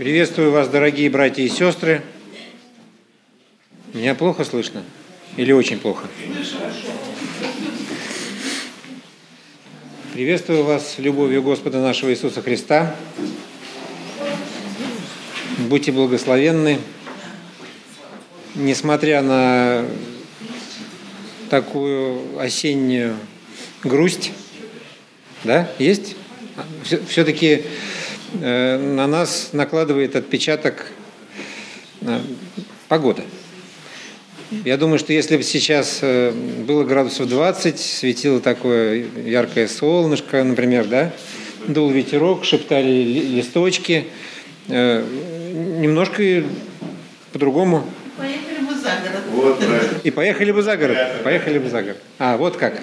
Приветствую вас, дорогие братья и сестры. Меня плохо слышно? Или очень плохо? Приветствую вас любовью Господа нашего Иисуса Христа. Будьте благословенны. Несмотря на такую осеннюю грусть, да, есть? Все-таки на нас накладывает отпечаток э, погода. Я думаю, что если бы сейчас э, было градусов 20, светило такое яркое солнышко, например, да, дул ветерок, шептали листочки, немножко по-другому. Поехали бы за город. Вот, И поехали бы за город. Поехали бы за город. А, вот как.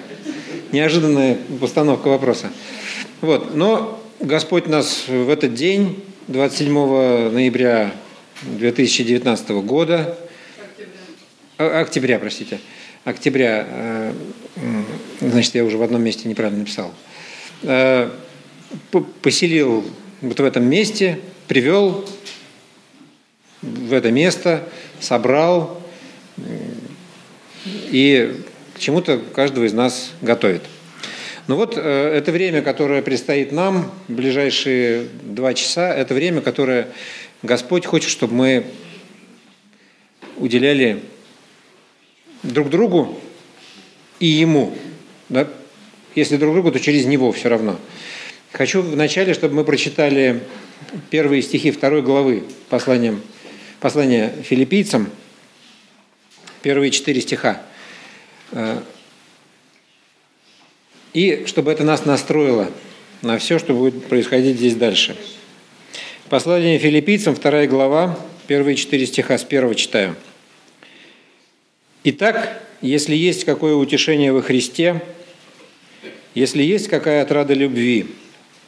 Неожиданная постановка вопроса. Вот, но Господь нас в этот день, 27 ноября 2019 года, октября, октября простите, октября, э, значит, я уже в одном месте неправильно написал, э, поселил вот в этом месте, привел в это место, собрал и к чему-то каждого из нас готовит – ну вот э, это время, которое предстоит нам, ближайшие два часа, это время, которое Господь хочет, чтобы мы уделяли друг другу и Ему. Да? Если друг другу, то через Него все равно. Хочу вначале, чтобы мы прочитали первые стихи второй главы послания, послания филиппийцам, первые четыре стиха. И чтобы это нас настроило на все, что будет происходить здесь дальше. Послание филиппийцам, вторая глава, первые четыре стиха, с первого читаю. «Итак, если есть какое утешение во Христе, если есть какая отрада любви,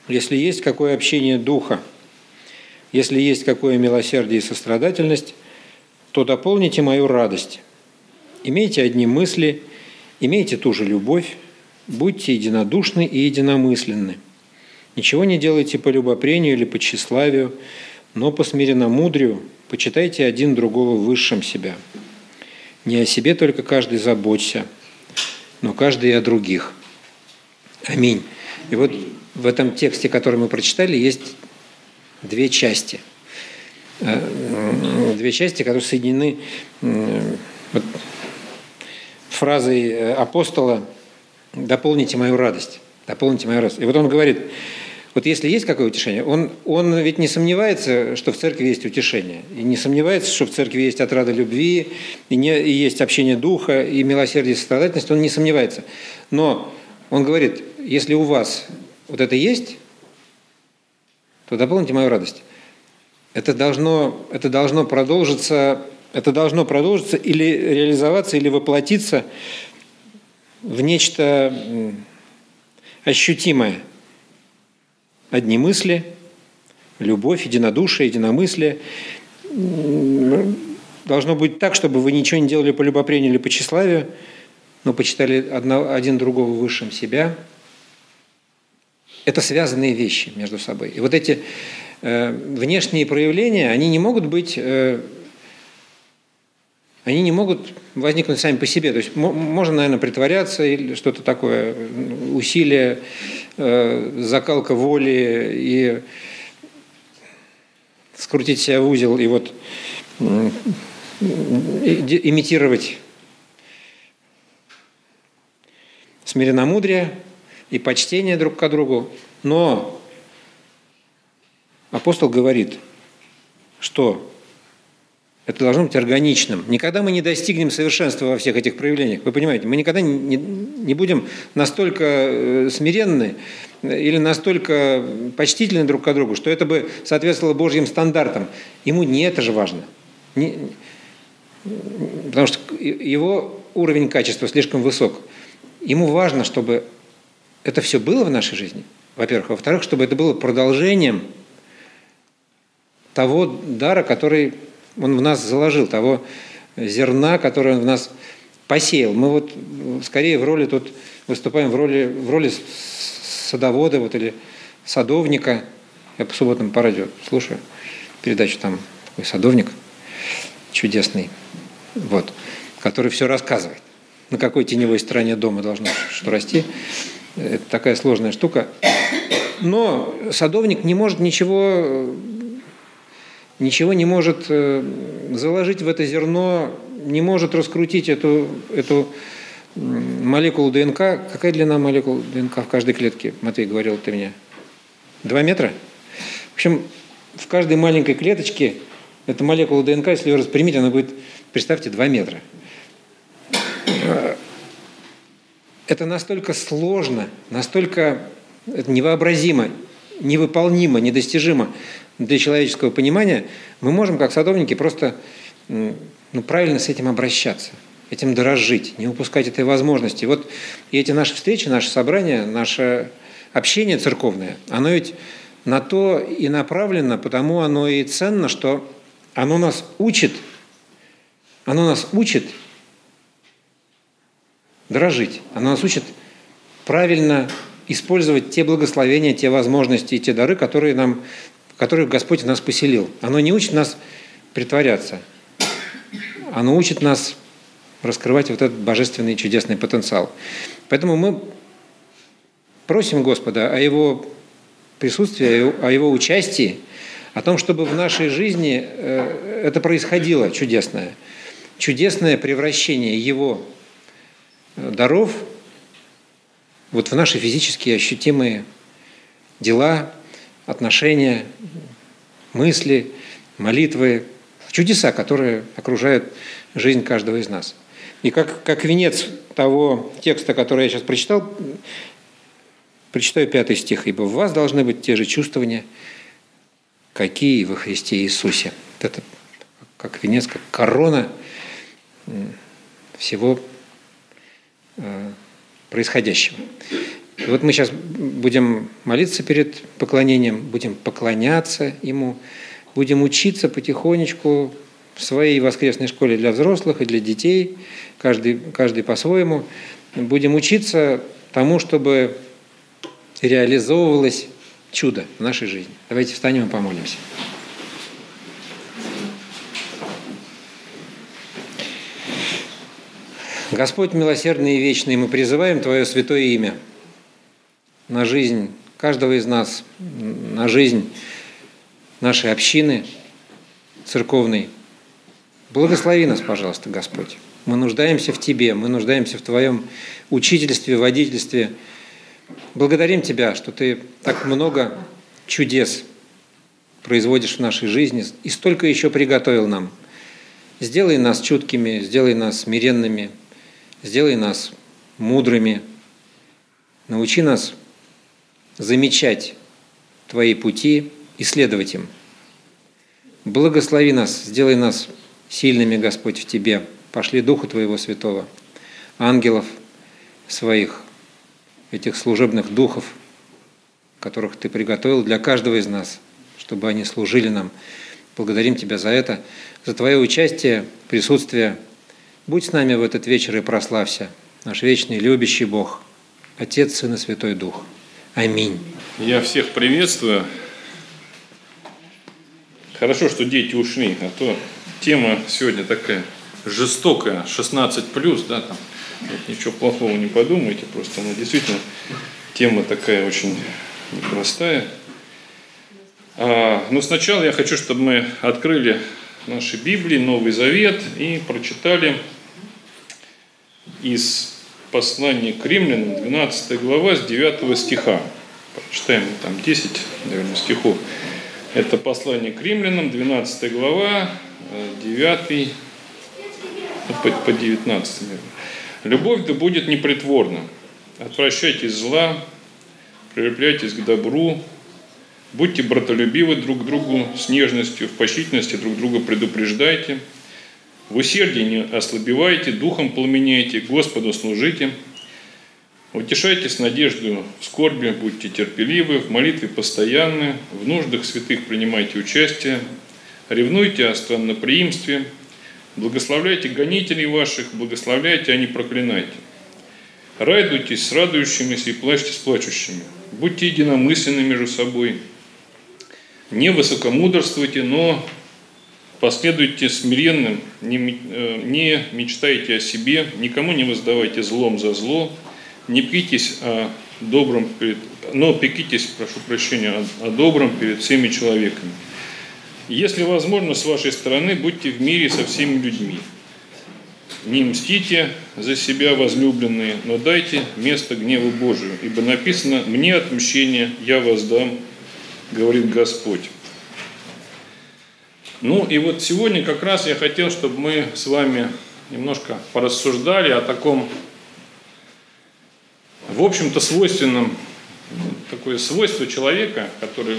если есть какое общение духа, если есть какое милосердие и сострадательность, то дополните мою радость. Имейте одни мысли, имейте ту же любовь, Будьте единодушны и единомысленны. Ничего не делайте по любопрению или по тщеславию, но по смиренномудрию почитайте один другого высшим себя. Не о себе только каждый заботься, но каждый и о других. Аминь. И вот в этом тексте, который мы прочитали, есть две части. Э, две части, которые соединены вот, фразой э, апостола – дополните мою радость, дополните мою радость. И вот он говорит, вот если есть какое утешение, он, он ведь не сомневается, что в церкви есть утешение, и не сомневается, что в церкви есть отрада любви, и, не, и есть общение духа, и милосердие и сострадательность, он не сомневается. Но он говорит, если у вас вот это есть, то дополните мою радость. Это должно, это должно продолжиться, это должно продолжиться или реализоваться, или воплотиться в нечто ощутимое. Одни мысли, любовь, единодушие, единомыслие. Должно быть так, чтобы вы ничего не делали по любопрению или по тщеславию, но почитали одно, один другого высшим себя. Это связанные вещи между собой. И вот эти э, внешние проявления, они не могут быть э, они не могут возникнуть сами по себе. То есть можно, наверное, притворяться или что-то такое, усилие, э, закалка воли и скрутить себя в узел и вот имитировать смиренномудрие и почтение друг к другу. Но апостол говорит, что это должно быть органичным. Никогда мы не достигнем совершенства во всех этих проявлениях. Вы понимаете, мы никогда не, не будем настолько э, смиренны или настолько почтительны друг к другу, что это бы соответствовало Божьим стандартам. Ему не это же важно. Не, потому что его уровень качества слишком высок. Ему важно, чтобы это все было в нашей жизни, во-первых. Во-вторых, чтобы это было продолжением того дара, который он в нас заложил, того зерна, которое Он в нас посеял. Мы вот скорее в роли тут выступаем в роли, в роли садовода вот, или садовника. Я по субботам по радио слушаю. передачу, там такой садовник чудесный, вот, который все рассказывает, на какой теневой стороне дома должно что расти. Это такая сложная штука. Но садовник не может ничего, ничего не может э, заложить в это зерно, не может раскрутить эту, эту молекулу ДНК. Какая длина молекул ДНК в каждой клетке? Матвей говорил ты мне. Два метра? В общем, в каждой маленькой клеточке эта молекула ДНК, если ее распрямить, она будет, представьте, два метра. Это настолько сложно, настолько это невообразимо, невыполнимо, недостижимо для человеческого понимания, мы можем, как садовники, просто ну, правильно с этим обращаться, этим дорожить, не упускать этой возможности. Вот и эти наши встречи, наши собрания, наше общение церковное, оно ведь на то и направлено, потому оно и ценно, что оно нас учит, оно нас учит дорожить, оно нас учит правильно использовать те благословения, те возможности и те дары, которые нам, которые Господь в нас поселил. Оно не учит нас притворяться, оно учит нас раскрывать вот этот божественный чудесный потенциал. Поэтому мы просим Господа о Его присутствии, о Его участии, о том, чтобы в нашей жизни э, это происходило чудесное. Чудесное превращение Его э, даров вот в наши физические ощутимые дела, отношения, мысли, молитвы, чудеса, которые окружают жизнь каждого из нас. И как, как венец того текста, который я сейчас прочитал, прочитаю пятый стих. «Ибо в вас должны быть те же чувствования, какие во Христе Иисусе». Это как венец, как корона всего э, происходящего. И вот мы сейчас будем молиться перед поклонением, будем поклоняться Ему, будем учиться потихонечку в своей воскресной школе для взрослых и для детей, каждый, каждый по-своему. Будем учиться тому, чтобы реализовывалось чудо в нашей жизни. Давайте встанем и помолимся. Господь милосердный и вечный, мы призываем Твое святое имя на жизнь каждого из нас, на жизнь нашей общины церковной. Благослови нас, пожалуйста, Господь. Мы нуждаемся в Тебе, мы нуждаемся в Твоем учительстве, водительстве. Благодарим Тебя, что Ты так много чудес производишь в нашей жизни и столько еще приготовил нам. Сделай нас чуткими, сделай нас смиренными, Сделай нас мудрыми, научи нас замечать Твои пути и следовать им. Благослови нас, сделай нас сильными, Господь, в Тебе. Пошли Духу Твоего Святого, ангелов своих, этих служебных духов, которых Ты приготовил для каждого из нас, чтобы они служили нам. Благодарим Тебя за это, за Твое участие, присутствие – Будь с нами в этот вечер и прославься, наш вечный любящий Бог, Отец, Сын и Святой Дух. Аминь. Я всех приветствую. Хорошо, что дети ушли, а то тема сегодня такая жестокая, 16 плюс, да, там ничего плохого не подумайте, просто она действительно тема такая очень непростая. А, но сначала я хочу, чтобы мы открыли наши Библии, Новый Завет и прочитали из послания к римлянам, 12 глава, с 9 стиха. Прочитаем там 10, наверное, стихов. Это послание к римлянам, 12 глава, 9 ну, по, по 19, наверное. «Любовь да будет непритворна. Отвращайтесь зла, прилепляйтесь к добру, будьте братолюбивы друг к другу с нежностью, в почтительности друг друга предупреждайте – в усердии не ослабевайте, духом пламенейте, Господу служите. Утешайтесь надежду в скорби, будьте терпеливы, в молитве постоянны, в нуждах святых принимайте участие, ревнуйте о странноприимстве, благословляйте гонителей ваших, благословляйте, а не проклинайте. Радуйтесь с радующимися и плачьте с плачущими. Будьте единомысленны между собой. Не высокомудрствуйте, но последуйте смиренным, не, э, не мечтайте о себе, никому не воздавайте злом за зло, не пекитесь о добром перед, но пекитесь, прошу прощения, о, о добром перед всеми человеками. Если возможно, с вашей стороны, будьте в мире со всеми людьми. Не мстите за себя, возлюбленные, но дайте место гневу Божию, ибо написано «Мне отмщение, я воздам, говорит Господь». Ну и вот сегодня как раз я хотел, чтобы мы с вами немножко порассуждали о таком, в общем-то, свойственном, такое свойство человека, который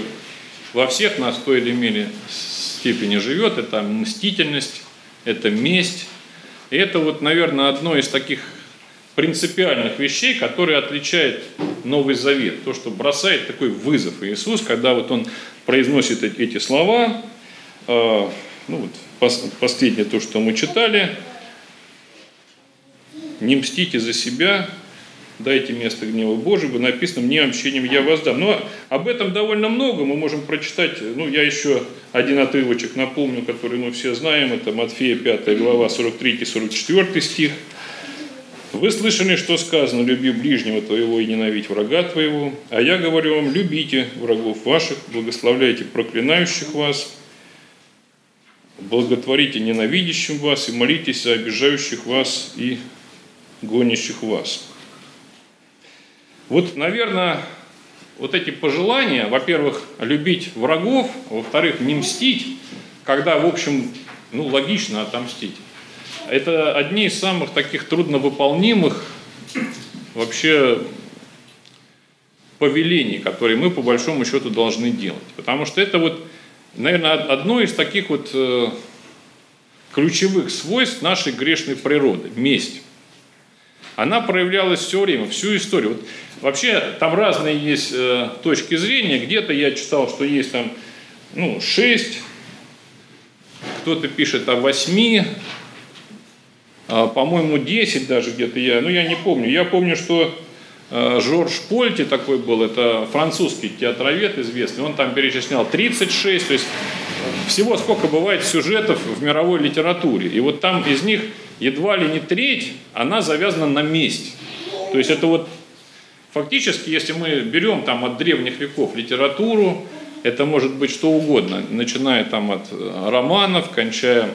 во всех нас в той или иной степени живет, это мстительность, это месть. И это вот, наверное, одно из таких принципиальных вещей, которые отличает Новый Завет. То, что бросает такой вызов Иисус, когда вот Он произносит эти слова, а, ну вот, последнее то, что мы читали, не мстите за себя, дайте место гневу Божьему, написано, мне общением я воздам. Но об этом довольно много, мы можем прочитать, ну, я еще один отрывочек напомню, который мы все знаем, это Матфея 5 глава 43-44 стих. Вы слышали, что сказано, люби ближнего твоего и ненавидь врага твоего, а я говорю вам, любите врагов ваших, благословляйте проклинающих вас, благотворите ненавидящим вас и молитесь за обижающих вас и гонящих вас. Вот, наверное, вот эти пожелания, во-первых, любить врагов, во-вторых, не мстить, когда, в общем, ну, логично отомстить. Это одни из самых таких трудновыполнимых вообще повелений, которые мы по большому счету должны делать. Потому что это вот наверное, одно из таких вот э, ключевых свойств нашей грешной природы – месть. Она проявлялась все время, всю историю. Вот вообще там разные есть э, точки зрения. Где-то я читал, что есть там ну, 6, кто-то пишет о 8, а, по-моему, 10 даже где-то я, ну я не помню. Я помню, что Э, Жорж Польти такой был, это французский театровед известный, он там перечислял 36, то есть всего сколько бывает сюжетов в мировой литературе. И вот там из них едва ли не треть, она завязана на месть. То есть это вот фактически, если мы берем там от древних веков литературу, это может быть что угодно, начиная там от романов, кончая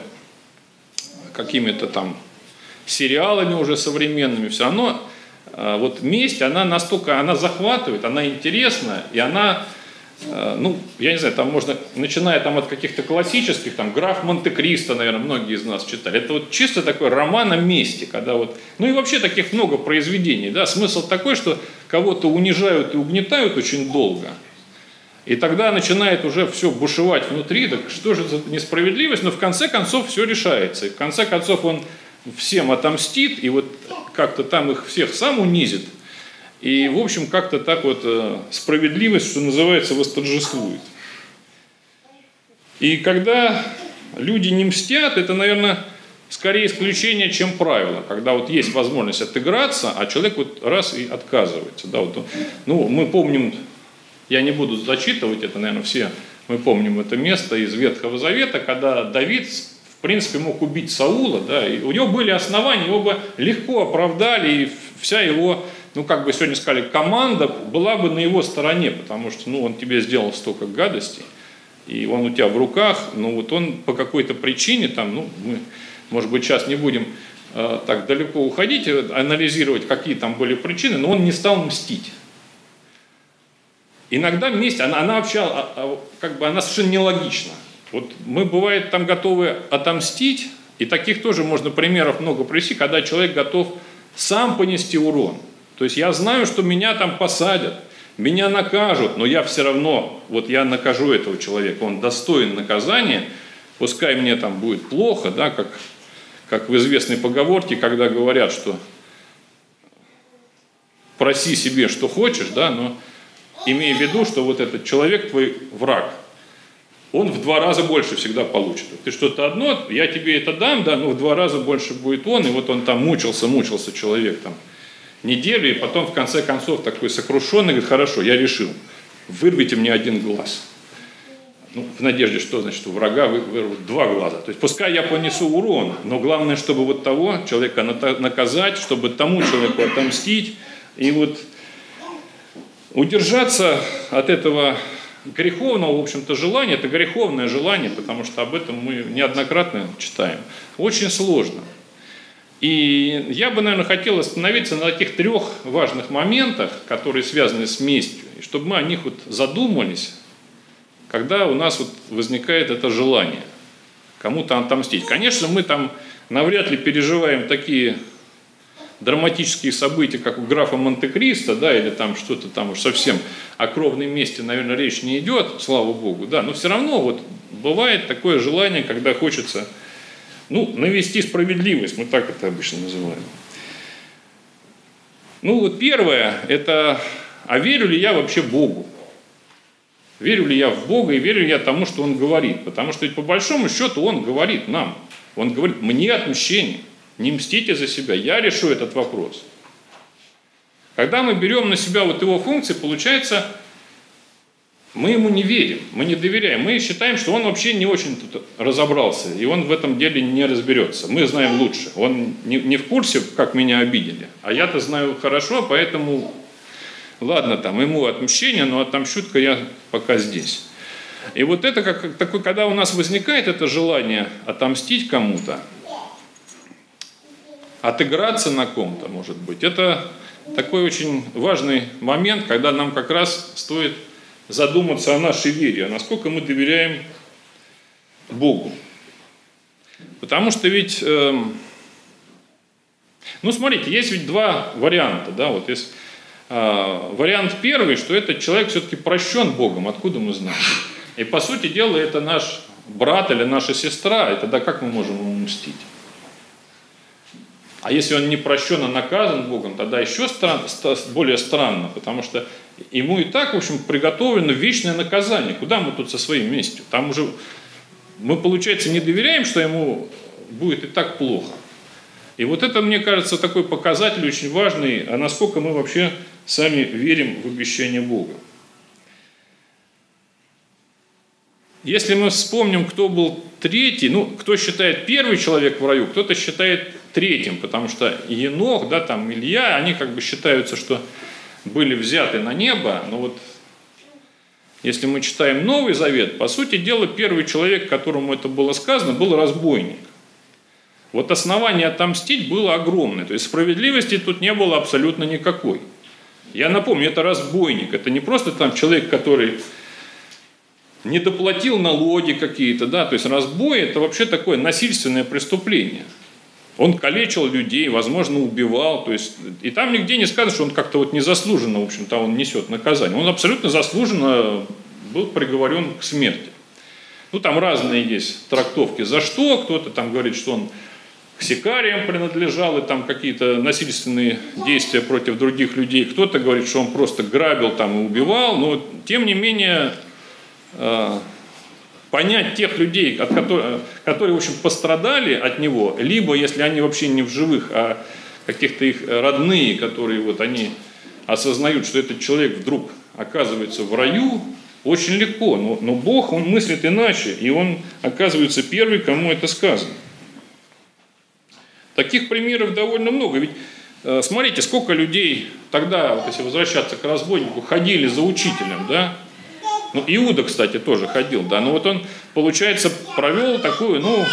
какими-то там сериалами уже современными, все равно а, вот месть, она настолько, она захватывает, она интересна, и она, а, ну, я не знаю, там можно, начиная там от каких-то классических, там, граф Монте-Кристо, наверное, многие из нас читали, это вот чисто такой роман о мести, когда вот, ну и вообще таких много произведений, да, смысл такой, что кого-то унижают и угнетают очень долго, и тогда начинает уже все бушевать внутри, так что же за несправедливость, но в конце концов все решается, и в конце концов он всем отомстит, и вот как-то там их всех сам унизит, и, в общем, как-то так вот э, справедливость, что называется, восторжествует. И когда люди не мстят, это, наверное, скорее исключение, чем правило. Когда вот есть возможность отыграться, а человек вот раз и отказывается. Да, вот, ну, мы помним, я не буду зачитывать это, наверное, все мы помним это место из Ветхого Завета, когда Давид в принципе, мог убить Саула, да, и у него были основания, его бы легко оправдали, и вся его, ну, как бы сегодня сказали, команда была бы на его стороне, потому что, ну, он тебе сделал столько гадостей, и он у тебя в руках, ну, вот он по какой-то причине, там, ну, мы, может быть, сейчас не будем э, так далеко уходить, э, анализировать, какие там были причины, но он не стал мстить. Иногда месть, она, она вообще, а, а, как бы, она совершенно нелогична. Вот мы, бывает, там готовы отомстить, и таких тоже можно примеров много привести, когда человек готов сам понести урон. То есть я знаю, что меня там посадят, меня накажут, но я все равно, вот я накажу этого человека, он достоин наказания, пускай мне там будет плохо, да, как, как в известной поговорке, когда говорят, что проси себе, что хочешь, да, но имея в виду, что вот этот человек твой враг – он в два раза больше всегда получит. Ты что-то одно, я тебе это дам, да, но в два раза больше будет он, и вот он там мучился, мучился человек там неделю, и потом в конце концов такой сокрушенный говорит, хорошо, я решил, вырвите мне один глаз. ну, в надежде, что значит у врага вырвут два глаза. То есть пускай я понесу урон, но главное, чтобы вот того человека наказать, чтобы тому человеку отомстить. И вот удержаться от этого греховного, в общем-то, желания, это греховное желание, потому что об этом мы неоднократно читаем, очень сложно. И я бы, наверное, хотел остановиться на таких трех важных моментах, которые связаны с местью, и чтобы мы о них вот задумались, когда у нас вот возникает это желание кому-то отомстить. Конечно, мы там навряд ли переживаем такие драматические события, как у графа Монте-Кристо, да, или там что-то там уж совсем о кровной мести, наверное, речь не идет, слава богу, да, но все равно вот бывает такое желание, когда хочется, ну, навести справедливость, мы так это обычно называем. Ну вот первое, это, а верю ли я вообще Богу? Верю ли я в Бога и верю ли я тому, что Он говорит? Потому что ведь по большому счету Он говорит нам. Он говорит, мне отмщение. Не мстите за себя, я решу этот вопрос. Когда мы берем на себя вот его функции, получается, мы ему не верим, мы не доверяем, мы считаем, что он вообще не очень тут разобрался, и он в этом деле не разберется. Мы знаем лучше. Он не, не в курсе, как меня обидели, а я-то знаю хорошо, поэтому ладно, там ему отмщение, но отомщу-ка я пока здесь. И вот это как такой, когда у нас возникает это желание отомстить кому-то, отыграться на ком-то, может быть. Это такой очень важный момент, когда нам как раз стоит задуматься о нашей вере, а насколько мы доверяем Богу. Потому что ведь, э, ну смотрите, есть ведь два варианта, да, вот есть э, вариант первый, что этот человек все-таки прощен Богом, откуда мы знаем. И по сути дела это наш брат или наша сестра, и тогда как мы можем ему мстить? А если он не прощен, а наказан Богом, тогда еще стран, более странно, потому что ему и так, в общем, приготовлено вечное наказание. Куда мы тут со своим местью? Там уже мы, получается, не доверяем, что ему будет и так плохо. И вот это, мне кажется, такой показатель очень важный, а насколько мы вообще сами верим в обещание Бога. Если мы вспомним, кто был третий, ну, кто считает первый человек в раю, кто-то считает третьим, потому что Енох, да, там Илья, они как бы считаются, что были взяты на небо, но вот если мы читаем Новый Завет, по сути дела, первый человек, которому это было сказано, был разбойник. Вот основание отомстить было огромное, то есть справедливости тут не было абсолютно никакой. Я напомню, это разбойник, это не просто там человек, который не доплатил налоги какие-то, да, то есть разбой это вообще такое насильственное преступление. Он калечил людей, возможно, убивал, то есть, и там нигде не сказано, что он как-то вот незаслуженно, в общем-то, он несет наказание. Он абсолютно заслуженно был приговорен к смерти. Ну, там разные есть трактовки, за что, кто-то там говорит, что он к сикариям принадлежал, и там какие-то насильственные действия против других людей, кто-то говорит, что он просто грабил там и убивал, но тем не менее э, понять тех людей, от которых, которые, в общем, пострадали от него, либо, если они вообще не в живых, а каких-то их родные, которые вот они осознают, что этот человек вдруг оказывается в раю, очень легко. Но, но Бог, Он мыслит иначе, и Он оказывается первый, кому это сказано. Таких примеров довольно много. Ведь э, смотрите, сколько людей тогда, вот если возвращаться к разбойнику, ходили за учителем, да, ну, Иуда, кстати, тоже ходил, да, но вот он, получается, провел такую, ну,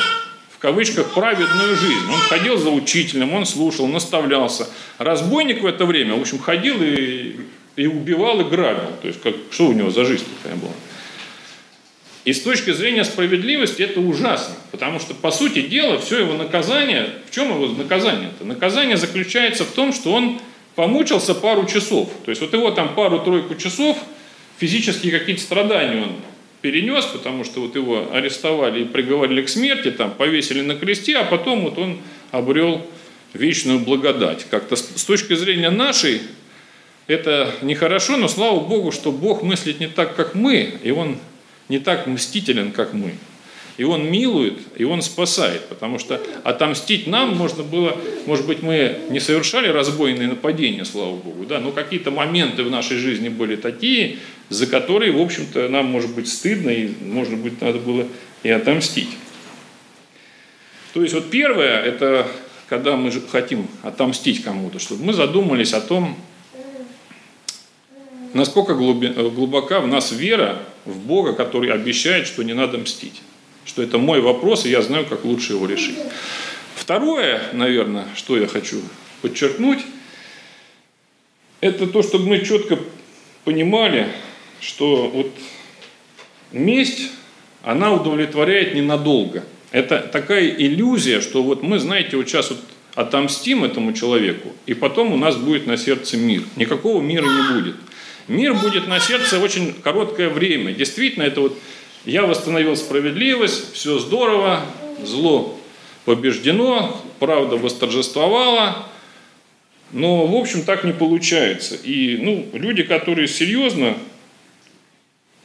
в кавычках, праведную жизнь. Он ходил за учителем, он слушал, наставлялся. Разбойник в это время, в общем, ходил и, и убивал, и грабил. То есть, как, что у него за жизнь такая была? И с точки зрения справедливости это ужасно, потому что, по сути дела, все его наказание, в чем его наказание-то? Наказание заключается в том, что он помучился пару часов. То есть вот его там пару-тройку часов – физические какие-то страдания он перенес, потому что вот его арестовали и приговорили к смерти, там повесили на кресте, а потом вот он обрел вечную благодать. Как-то с точки зрения нашей это нехорошо, но слава Богу, что Бог мыслит не так, как мы, и Он не так мстителен, как мы. И Он милует, и Он спасает, потому что отомстить нам можно было, может быть, мы не совершали разбойные нападения, слава Богу, да, но какие-то моменты в нашей жизни были такие, за которые, в общем-то, нам может быть стыдно, и, может быть, надо было и отомстить. То есть вот первое, это когда мы хотим отомстить кому-то, чтобы мы задумались о том, насколько глубока в нас вера в Бога, который обещает, что не надо мстить. Что это мой вопрос, и я знаю, как лучше его решить. Второе, наверное, что я хочу подчеркнуть, это то, чтобы мы четко понимали, что вот месть, она удовлетворяет ненадолго. Это такая иллюзия, что вот мы, знаете, вот сейчас вот отомстим этому человеку, и потом у нас будет на сердце мир. Никакого мира не будет. Мир будет на сердце очень короткое время. Действительно, это вот я восстановил справедливость, все здорово, зло побеждено, правда восторжествовала, но, в общем, так не получается. И ну, люди, которые серьезно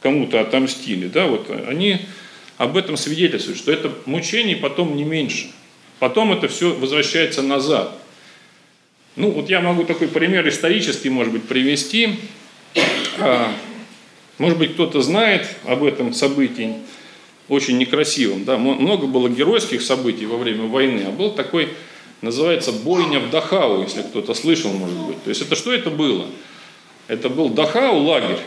кому-то отомстили, да, вот они об этом свидетельствуют, что это мучений потом не меньше. Потом это все возвращается назад. Ну, вот я могу такой пример исторический, может быть, привести. Может быть, кто-то знает об этом событии, очень некрасивом. Да? Много было геройских событий во время войны, а был такой, называется, бойня в Дахау, если кто-то слышал, может быть. То есть это что это было? Это был Дахау лагерь,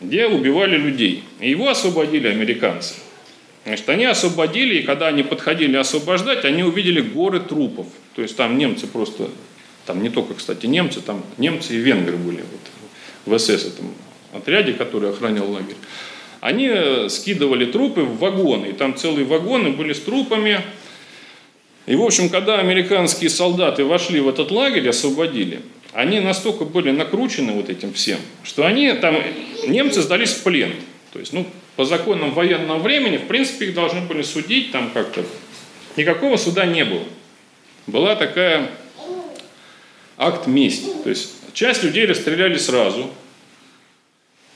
где убивали людей. И его освободили американцы. Значит, они освободили, и когда они подходили освобождать, они увидели горы трупов. То есть там немцы просто, там не только, кстати, немцы, там немцы и венгры были вот, в СС этом отряде, который охранял лагерь. Они скидывали трупы в вагоны, и там целые вагоны были с трупами. И, в общем, когда американские солдаты вошли в этот лагерь, освободили, они настолько были накручены вот этим всем, что они там, немцы сдались в плен. То есть, ну, по законам военного времени, в принципе, их должны были судить там как-то. Никакого суда не было. Была такая акт мести. То есть, часть людей расстреляли сразу,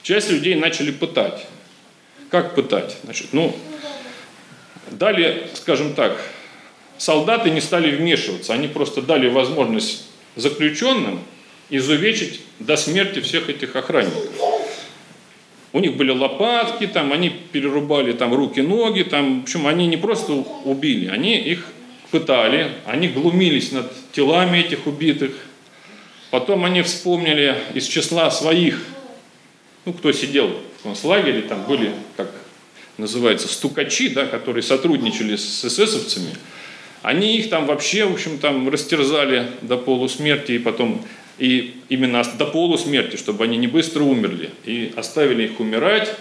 часть людей начали пытать. Как пытать? Значит, ну, дали, скажем так, солдаты не стали вмешиваться, они просто дали возможность заключенным изувечить до смерти всех этих охранников. У них были лопатки, там, они перерубали там, руки, ноги, там, в общем, они не просто убили, они их пытали, они глумились над телами этих убитых. Потом они вспомнили из числа своих, ну, кто сидел в концлагере, там были, как называется, стукачи, да, которые сотрудничали с эсэсовцами, они их там вообще, в общем, там растерзали до полусмерти и потом и именно до полусмерти, чтобы они не быстро умерли, и оставили их умирать.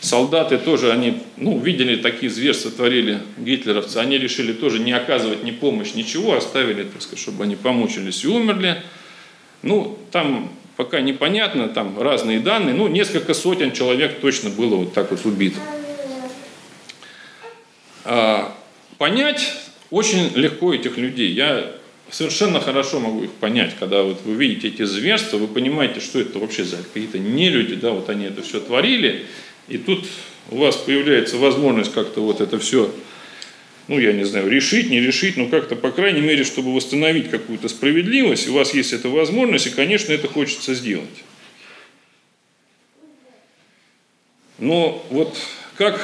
Солдаты тоже, они, ну, видели такие зверства, творили гитлеровцы, они решили тоже не оказывать ни помощь, ничего, оставили, так сказать, чтобы они помучились и умерли. Ну, там пока непонятно, там разные данные, ну, несколько сотен человек точно было вот так вот убито. А, понять очень легко этих людей. Я совершенно хорошо могу их понять, когда вот вы видите эти зверства, вы понимаете, что это вообще за какие-то нелюди, да, вот они это все творили, и тут у вас появляется возможность как-то вот это все, ну, я не знаю, решить, не решить, но как-то, по крайней мере, чтобы восстановить какую-то справедливость, у вас есть эта возможность, и, конечно, это хочется сделать. Но вот как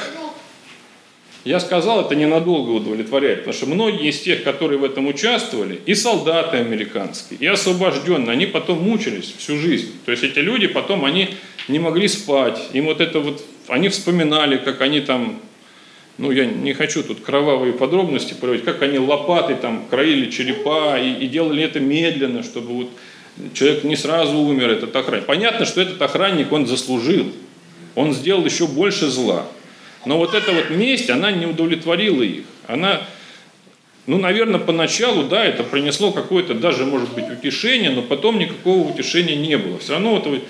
я сказал, это ненадолго удовлетворяет, потому что многие из тех, которые в этом участвовали, и солдаты американские, и освобожденные, они потом мучились всю жизнь. То есть эти люди потом, они не могли спать, им вот это вот, они вспоминали, как они там, ну я не хочу тут кровавые подробности проводить, как они лопатой там кроили черепа и, и делали это медленно, чтобы вот человек не сразу умер, этот охранник. Понятно, что этот охранник, он заслужил, он сделал еще больше зла. Но вот эта вот месть, она не удовлетворила их. Она, ну, наверное, поначалу, да, это принесло какое-то даже, может быть, утешение, но потом никакого утешения не было. Все равно, вот,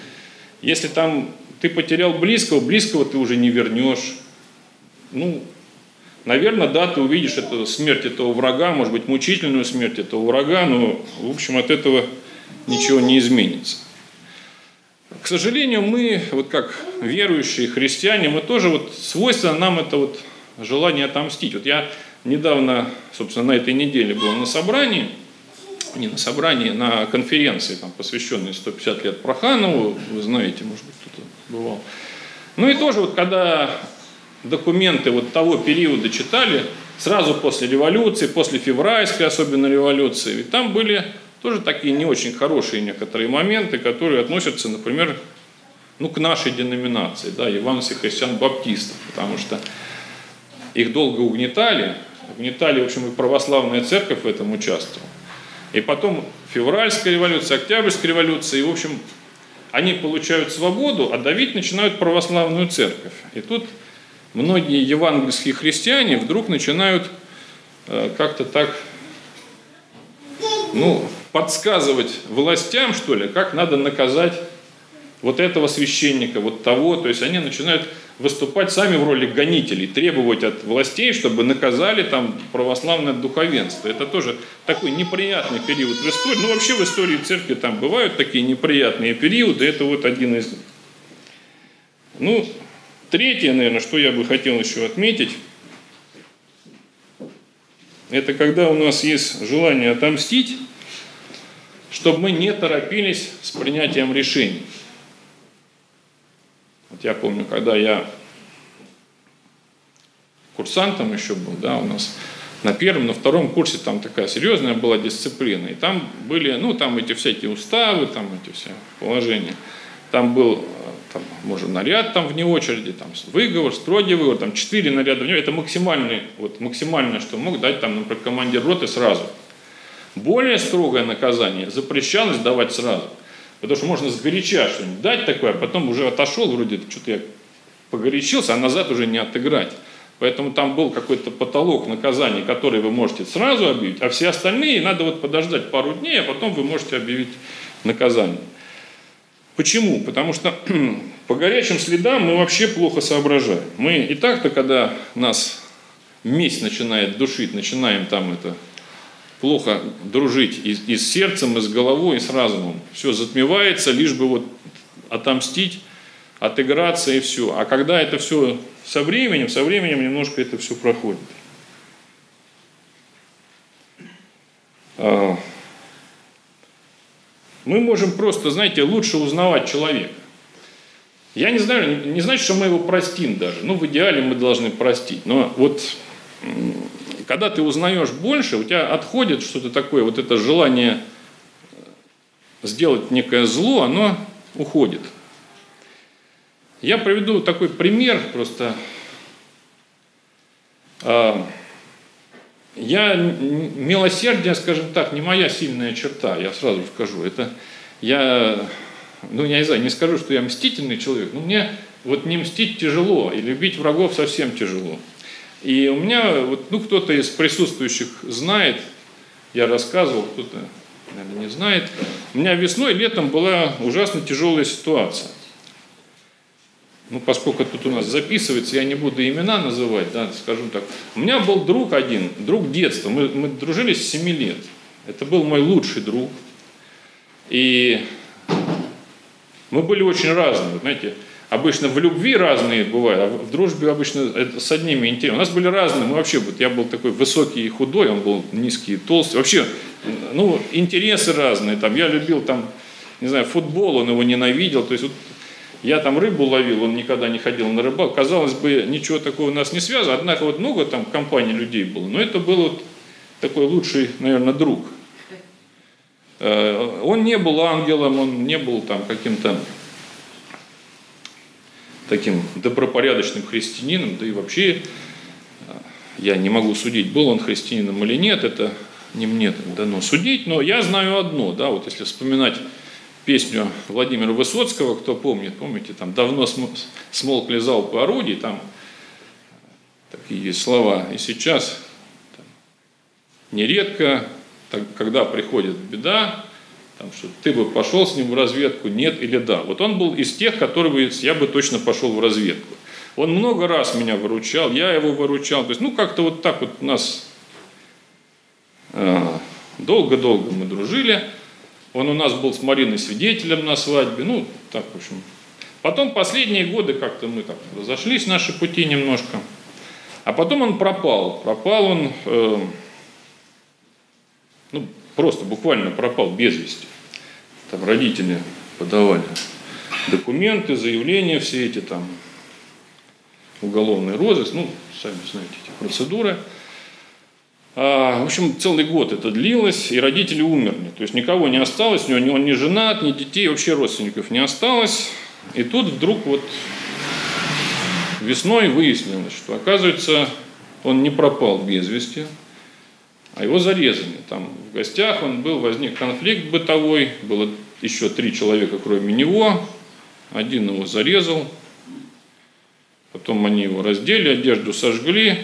если там ты потерял близкого, близкого ты уже не вернешь. Ну, наверное, да, ты увидишь эту смерть этого врага, может быть, мучительную смерть этого врага, но, в общем, от этого ничего не изменится. К сожалению, мы, вот как верующие христиане, мы тоже вот свойственно нам это вот желание отомстить. Вот я недавно, собственно, на этой неделе был на собрании, не на собрании, на конференции, там, посвященной 150 лет Проханову, вы знаете, может быть, кто-то бывал. Ну и тоже вот когда документы вот того периода читали, сразу после революции, после февральской особенно революции, ведь там были тоже такие не очень хорошие некоторые моменты, которые относятся, например, ну, к нашей деноминации, да, евангелия христиан-баптистов, потому что их долго угнетали, угнетали, в общем, и православная церковь в этом участвовала. И потом февральская революция, октябрьская революция, и, в общем, они получают свободу, а давить начинают православную церковь. И тут многие евангельские христиане вдруг начинают э, как-то так, ну, подсказывать властям, что ли, как надо наказать вот этого священника, вот того. То есть они начинают выступать сами в роли гонителей, требовать от властей, чтобы наказали там православное духовенство. Это тоже такой неприятный период в истории. Ну, вообще в истории церкви там бывают такие неприятные периоды, это вот один из. Ну, третье, наверное, что я бы хотел еще отметить, это когда у нас есть желание отомстить, чтобы мы не торопились с принятием решений. Вот я помню, когда я курсантом еще был, да, у нас на первом, на втором курсе там такая серьезная была дисциплина. И там были, ну, там эти всякие уставы, там эти все положения. Там был, там, может, наряд там вне очереди, там выговор, строгий выговор, там четыре наряда вне Это максимальный, вот максимальное, что мог дать там, например, командир роты сразу. Более строгое наказание запрещалось давать сразу. Потому что можно сгоряча что-нибудь дать такое, а потом уже отошел, вроде что-то я погорячился, а назад уже не отыграть. Поэтому там был какой-то потолок наказаний, который вы можете сразу объявить, а все остальные надо вот подождать пару дней, а потом вы можете объявить наказание. Почему? Потому что по горячим следам мы вообще плохо соображаем. Мы и так-то, когда нас месть начинает душить, начинаем там это плохо дружить и, и с сердцем, и с головой, и с разумом. Все затмевается, лишь бы вот отомстить, отыграться и все. А когда это все со временем, со временем немножко это все проходит. А, мы можем просто, знаете, лучше узнавать человека. Я не знаю, не значит, что мы его простим даже. Ну, в идеале мы должны простить. Но вот когда ты узнаешь больше, у тебя отходит что-то такое, вот это желание сделать некое зло, оно уходит. Я приведу такой пример просто. Я милосердие, скажем так, не моя сильная черта, я сразу скажу. Это я, ну я не знаю, не скажу, что я мстительный человек, но мне вот не мстить тяжело, и любить врагов совсем тяжело. И у меня, вот, ну, кто-то из присутствующих знает, я рассказывал, кто-то, наверное, не знает. У меня весной, летом была ужасно тяжелая ситуация. Ну, поскольку тут у нас записывается, я не буду имена называть, да, скажу так. У меня был друг один, друг детства. Мы, мы дружили с 7 лет. Это был мой лучший друг. И мы были очень разные, знаете обычно в любви разные бывают, а в дружбе обычно с одними интересно. У нас были разные, мы вообще, вот я был такой высокий и худой, он был низкий и толстый. Вообще, ну, интересы разные. Там, я любил там, не знаю, футбол, он его ненавидел. То есть вот, я там рыбу ловил, он никогда не ходил на рыбалку. Казалось бы, ничего такого у нас не связано, однако вот много там компаний людей было. Но это был вот такой лучший, наверное, друг. Э, он не был ангелом, он не был там каким-то таким добропорядочным христианином, да и вообще а, я не могу судить, был он христианином или нет, это не мне дано судить, но я знаю одно, да, вот если вспоминать песню Владимира Высоцкого, кто помнит, помните, там давно смолкли залпы орудий, там такие слова, и сейчас там, нередко, так, когда приходит беда, там, что ты бы пошел с ним в разведку, нет или да. Вот он был из тех, которые я бы точно пошел в разведку. Он много раз меня выручал, я его выручал. То есть, ну, как-то вот так вот у нас а, долго-долго мы дружили. Он у нас был с Мариной свидетелем на свадьбе. Ну, так, в общем. Потом последние годы как-то мы так разошлись, наши пути немножко. А потом он пропал. Пропал он, э, ну, просто буквально пропал без вести. Там родители подавали документы, заявления все эти там, уголовный розыск, ну, сами знаете эти процедуры. А, в общем, целый год это длилось, и родители умерли. То есть никого не осталось, у него он не женат, ни детей, вообще родственников не осталось. И тут вдруг вот весной выяснилось, что оказывается он не пропал без вести, а его зарезали. Там в гостях он был, возник конфликт бытовой, было еще три человека кроме него, один его зарезал, потом они его раздели, одежду сожгли,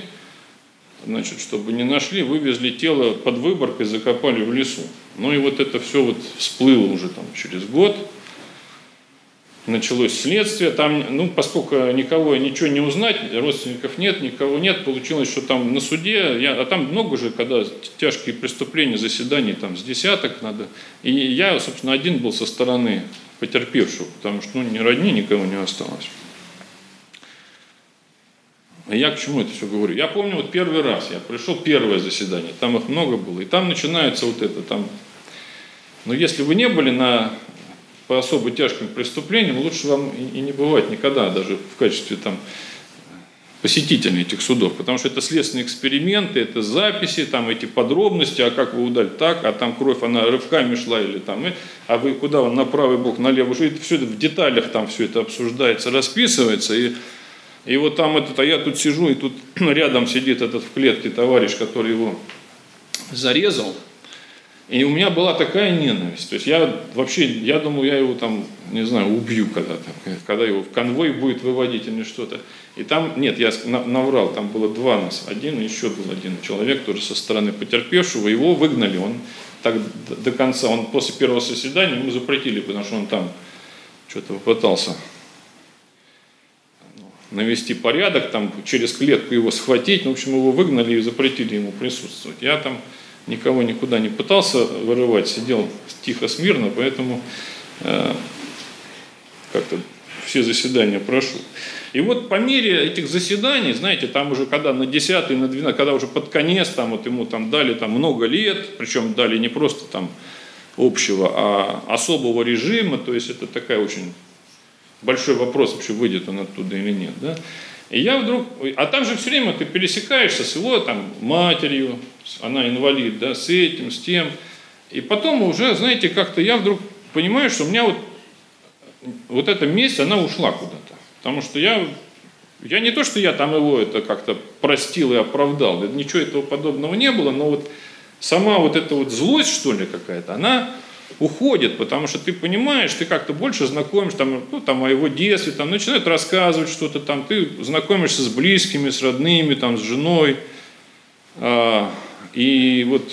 значит, чтобы не нашли, вывезли тело под выборкой, закопали в лесу. Ну и вот это все вот всплыло уже там через год – началось следствие, там, ну, поскольку никого ничего не узнать, родственников нет, никого нет, получилось, что там на суде, я, а там много же, когда тяжкие преступления, заседаний там с десяток надо, и я, собственно, один был со стороны потерпевшего, потому что, ну, ни родни никого не осталось. А я к чему это все говорю? Я помню, вот первый раз, я пришел, первое заседание, там их много было, и там начинается вот это, там, но если вы не были на по особо тяжким преступлениям, лучше вам и не бывать никогда, даже в качестве там, посетителя этих судов, потому что это следственные эксперименты, это записи, там эти подробности, а как вы удали так, а там кровь, она рывками шла или там, а вы куда он на правый бок, на левый, это все это в деталях там все это обсуждается, расписывается, и, и вот там этот, а я тут сижу, и тут рядом сидит этот в клетке товарищ, который его зарезал, и у меня была такая ненависть. То есть я вообще, я думаю, я его там, не знаю, убью когда-то, когда его в конвой будет выводить или что-то. И там, нет, я наврал, там было два нас, один еще был один человек, тоже со стороны потерпевшего, его выгнали, он так до конца, он после первого заседания ему запретили, потому что он там что-то попытался навести порядок, там через клетку его схватить, ну, в общем, его выгнали и запретили ему присутствовать. Я там никого никуда не пытался вырывать, сидел тихо, смирно, поэтому э, как-то все заседания прошел. И вот по мере этих заседаний, знаете, там уже когда на 10 на 12, когда уже под конец, там вот ему там дали там много лет, причем дали не просто там общего, а особого режима, то есть это такая очень большой вопрос, вообще выйдет он оттуда или нет, да. И я вдруг, а там же все время ты пересекаешься с его там матерью, она инвалид, да, с этим, с тем. И потом уже, знаете, как-то я вдруг понимаю, что у меня вот, вот эта месть, она ушла куда-то. Потому что я, я не то, что я там его это как-то простил и оправдал, ничего этого подобного не было, но вот сама вот эта вот злость, что ли, какая-то, она уходит, потому что ты понимаешь, ты как-то больше знакомишь там, ну, там, о его детстве, там, начинают рассказывать что-то там, ты знакомишься с близкими, с родными, там, с женой. А, и вот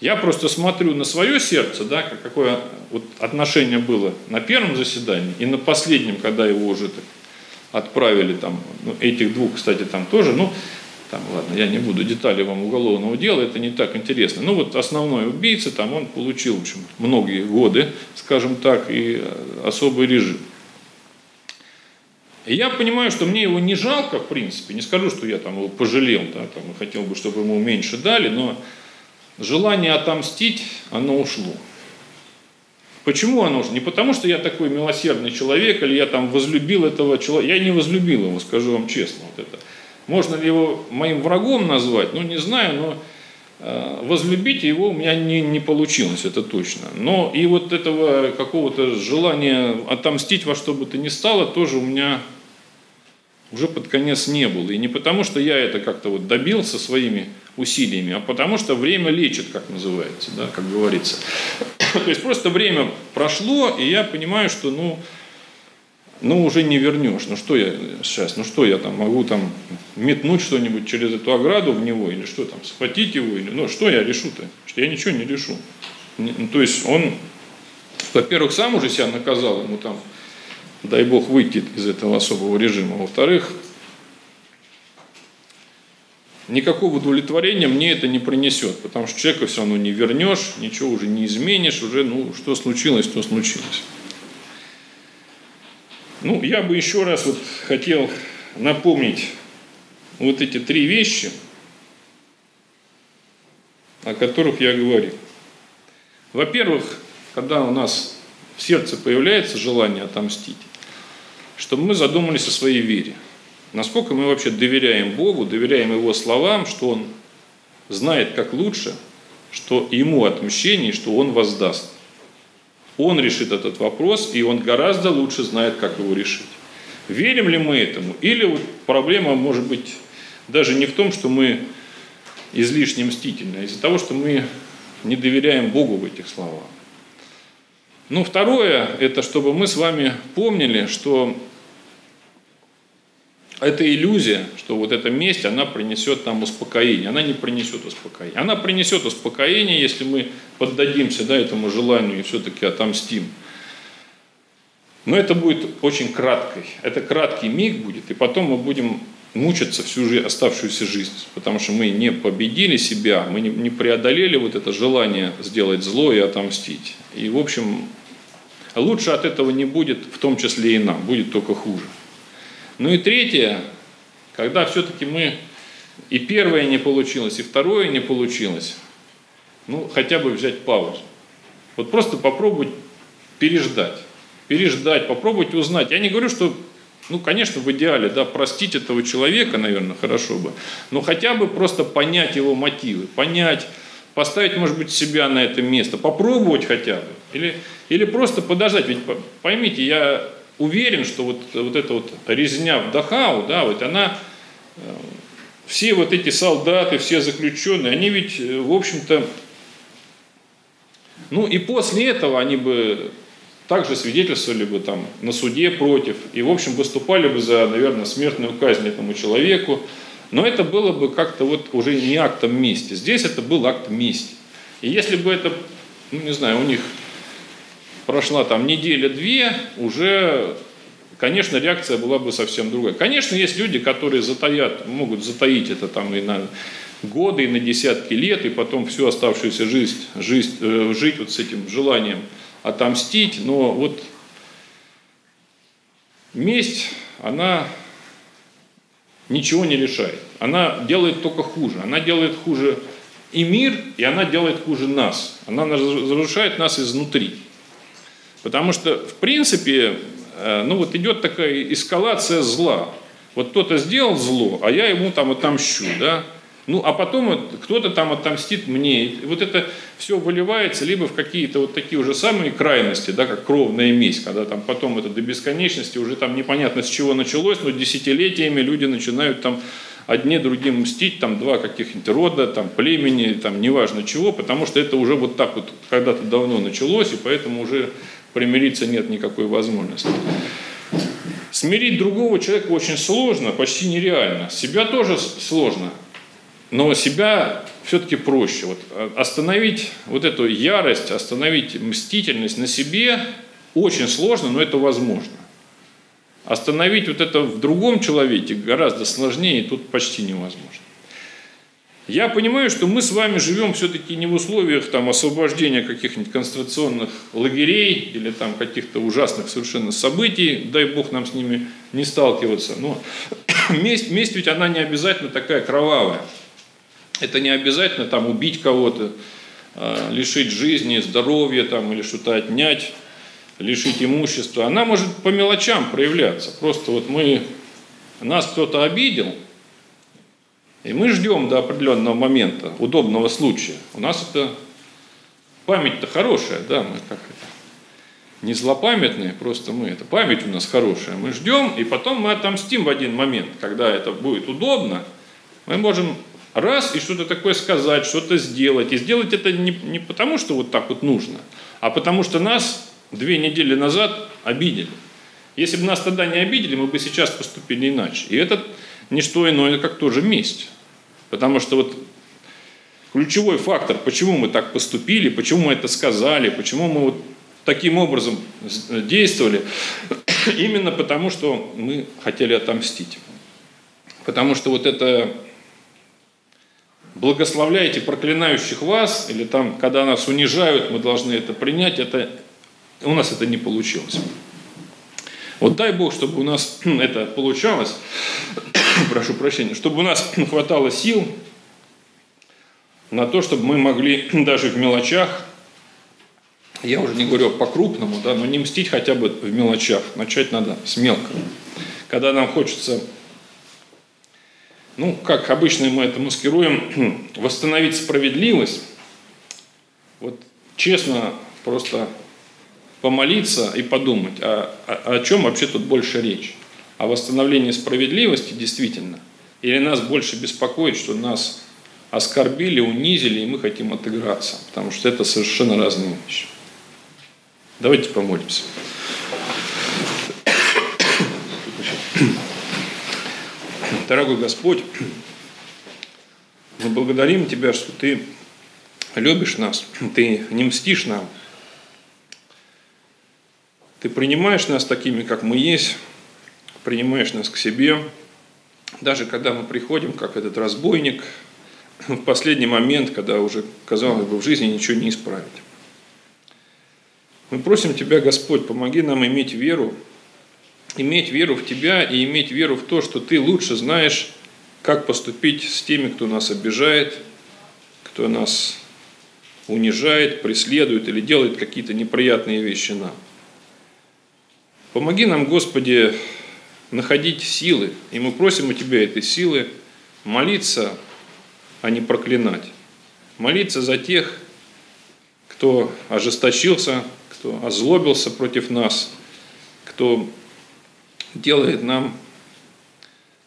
я просто смотрю на свое сердце, да, какое вот отношение было на первом заседании и на последнем, когда его уже так отправили там, ну, этих двух, кстати, там тоже, ну, там, ладно, я не буду детали вам уголовного дела, это не так интересно. Ну вот основной убийца, там он получил, в общем, многие годы, скажем так, и э, особый режим. И я понимаю, что мне его не жалко, в принципе, не скажу, что я там его пожалел, да, там, и хотел бы, чтобы ему меньше дали, но желание отомстить, оно ушло. Почему оно ушло? Не потому, что я такой милосердный человек, или я там возлюбил этого человека. Я не возлюбил его, скажу вам честно. Вот это. Можно ли его моим врагом назвать? Ну, не знаю, но э, возлюбить его у меня не, не получилось, это точно. Но и вот этого какого-то желания отомстить во что бы то ни стало, тоже у меня уже под конец не было. И не потому, что я это как-то вот добился своими усилиями, а потому что время лечит, как называется, да, как говорится. То есть просто время прошло, и я понимаю, что, ну, ну уже не вернешь. Ну что я сейчас, ну что я там могу там метнуть что-нибудь через эту ограду в него или что там, схватить его, или, ну что я решу-то? Что я ничего не решу. Ну, то есть он, во-первых, сам уже себя наказал, ему там, дай бог, выйти из этого особого режима. Во-вторых, никакого удовлетворения мне это не принесет, потому что человека все равно не вернешь, ничего уже не изменишь, уже, ну, что случилось, то случилось. Ну, я бы еще раз вот хотел напомнить вот эти три вещи, о которых я говорил. Во-первых, когда у нас в сердце появляется желание отомстить, чтобы мы задумались о своей вере. Насколько мы вообще доверяем Богу, доверяем Его словам, что Он знает как лучше, что Ему отмщение, что Он воздаст. Он решит этот вопрос, и Он гораздо лучше знает, как его решить. Верим ли мы этому? Или вот проблема может быть даже не в том, что мы излишне мстительны, а из-за того, что мы не доверяем Богу в этих словах. Ну, второе, это чтобы мы с вами помнили, что это иллюзия, что вот эта месть, она принесет нам успокоение. Она не принесет успокоение. Она принесет успокоение, если мы поддадимся да, этому желанию и все-таки отомстим. Но это будет очень краткой. Это краткий миг будет, и потом мы будем мучиться всю жизнь, оставшуюся жизнь, потому что мы не победили себя, мы не, не преодолели вот это желание сделать зло и отомстить. И, в общем, лучше от этого не будет, в том числе и нам, будет только хуже. Ну и третье, когда все-таки мы и первое не получилось, и второе не получилось, ну, хотя бы взять паузу. Вот просто попробовать переждать. Переждать, попробовать узнать. Я не говорю, что, ну, конечно, в идеале, да, простить этого человека, наверное, хорошо бы, но хотя бы просто понять его мотивы, понять, поставить, может быть, себя на это место, попробовать хотя бы. Или, или просто подождать. Ведь поймите, я уверен, что вот, вот эта вот резня в Дахау, да, вот она, э, все вот эти солдаты, все заключенные, они ведь, э, в общем-то, ну и после этого они бы также свидетельствовали бы там на суде против, и, в общем, выступали бы за, наверное, смертную казнь этому человеку, но это было бы как-то вот уже не актом мести. Здесь это был акт мести. И если бы это, ну, не знаю, у них прошла там неделя-две, уже, конечно, реакция была бы совсем другая. Конечно, есть люди, которые затаят, могут затаить это там и на годы, и на десятки лет, и потом всю оставшуюся жизнь, жизнь э, жить вот с этим желанием отомстить, но вот месть, она ничего не решает. Она делает только хуже. Она делает хуже и мир, и она делает хуже нас. Она разрушает нас изнутри. Потому что, в принципе, э, ну вот идет такая эскалация зла. Вот кто-то сделал зло, а я ему там отомщу, да? Ну, а потом кто-то там отомстит мне. И вот это все выливается либо в какие-то вот такие уже самые крайности, да, как кровная месть, когда там потом это до бесконечности уже там непонятно с чего началось, но десятилетиями люди начинают там одни другим мстить, там два каких-нибудь рода, там племени, там неважно чего, потому что это уже вот так вот когда-то давно началось, и поэтому уже примириться нет никакой возможности. Смирить другого человека очень сложно, почти нереально. Себя тоже сложно, но себя все-таки проще. Вот а, остановить вот эту ярость, остановить мстительность на себе очень сложно, но это возможно. Остановить вот это в другом человеке гораздо сложнее, и тут почти невозможно. Я понимаю, что мы с вами живем все-таки не в условиях там, освобождения каких-нибудь концентрационных лагерей или там каких-то ужасных совершенно событий, дай бог нам с ними не сталкиваться. Но месть, месть ведь она не обязательно такая кровавая. Это не обязательно там убить кого-то, а, лишить жизни, здоровья там, или что-то отнять, лишить имущества. Она может по мелочам проявляться. Просто вот мы, нас кто-то обидел – и мы ждем до определенного момента, удобного случая. У нас это память-то хорошая, да, мы как это, не злопамятные, просто мы, это память у нас хорошая. Мы ждем, и потом мы отомстим в один момент, когда это будет удобно. Мы можем раз и что-то такое сказать, что-то сделать. И сделать это не, не потому, что вот так вот нужно, а потому что нас две недели назад обидели. Если бы нас тогда не обидели, мы бы сейчас поступили иначе. И этот не что иное, как тоже месть. Потому что вот ключевой фактор, почему мы так поступили, почему мы это сказали, почему мы вот таким образом действовали, именно потому, что мы хотели отомстить. Потому что вот это благословляете проклинающих вас, или там, когда нас унижают, мы должны это принять, это, у нас это не получилось. Вот дай Бог, чтобы у нас это получалось, прошу прощения, чтобы у нас хватало сил на то, чтобы мы могли даже в мелочах, я уже не говорю по-крупному, да, но не мстить хотя бы в мелочах. Начать надо с мелкого. Когда нам хочется, ну, как обычно мы это маскируем, восстановить справедливость, вот честно просто помолиться и подумать, а, а, о чем вообще тут больше речь? О восстановлении справедливости действительно? Или нас больше беспокоит, что нас оскорбили, унизили, и мы хотим отыграться? Потому что это совершенно разные вещи. Давайте помолимся. Дорогой Господь, мы благодарим Тебя, что Ты любишь нас, Ты не мстишь нам, ты принимаешь нас такими, как мы есть, принимаешь нас к себе, даже когда мы приходим, как этот разбойник, в последний момент, когда уже, казалось бы, в жизни ничего не исправить. Мы просим Тебя, Господь, помоги нам иметь веру, иметь веру в Тебя и иметь веру в то, что Ты лучше знаешь, как поступить с теми, кто нас обижает, кто нас унижает, преследует или делает какие-то неприятные вещи нам. Помоги нам, Господи, находить силы, и мы просим у Тебя этой силы молиться, а не проклинать. Молиться за тех, кто ожесточился, кто озлобился против нас, кто делает нам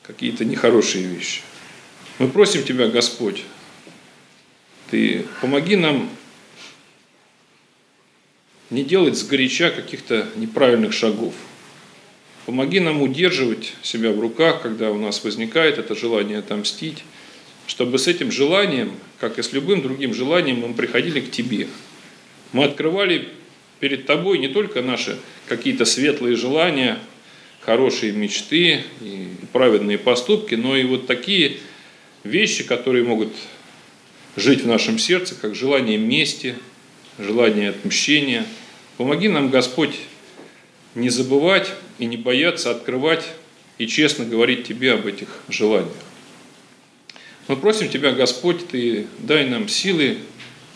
какие-то нехорошие вещи. Мы просим Тебя, Господь, Ты помоги нам не делать сгоряча каких-то неправильных шагов. Помоги нам удерживать себя в руках, когда у нас возникает это желание отомстить, чтобы с этим желанием, как и с любым другим желанием, мы приходили к Тебе. Мы открывали перед Тобой не только наши какие-то светлые желания, хорошие мечты и праведные поступки, но и вот такие вещи, которые могут жить в нашем сердце, как желание мести, желание отмщения – Помоги нам, Господь, не забывать и не бояться открывать и честно говорить Тебе об этих желаниях. Мы просим Тебя, Господь, Ты дай нам силы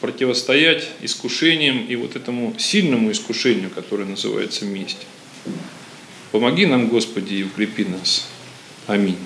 противостоять искушениям и вот этому сильному искушению, которое называется месть. Помоги нам, Господи, и укрепи нас. Аминь.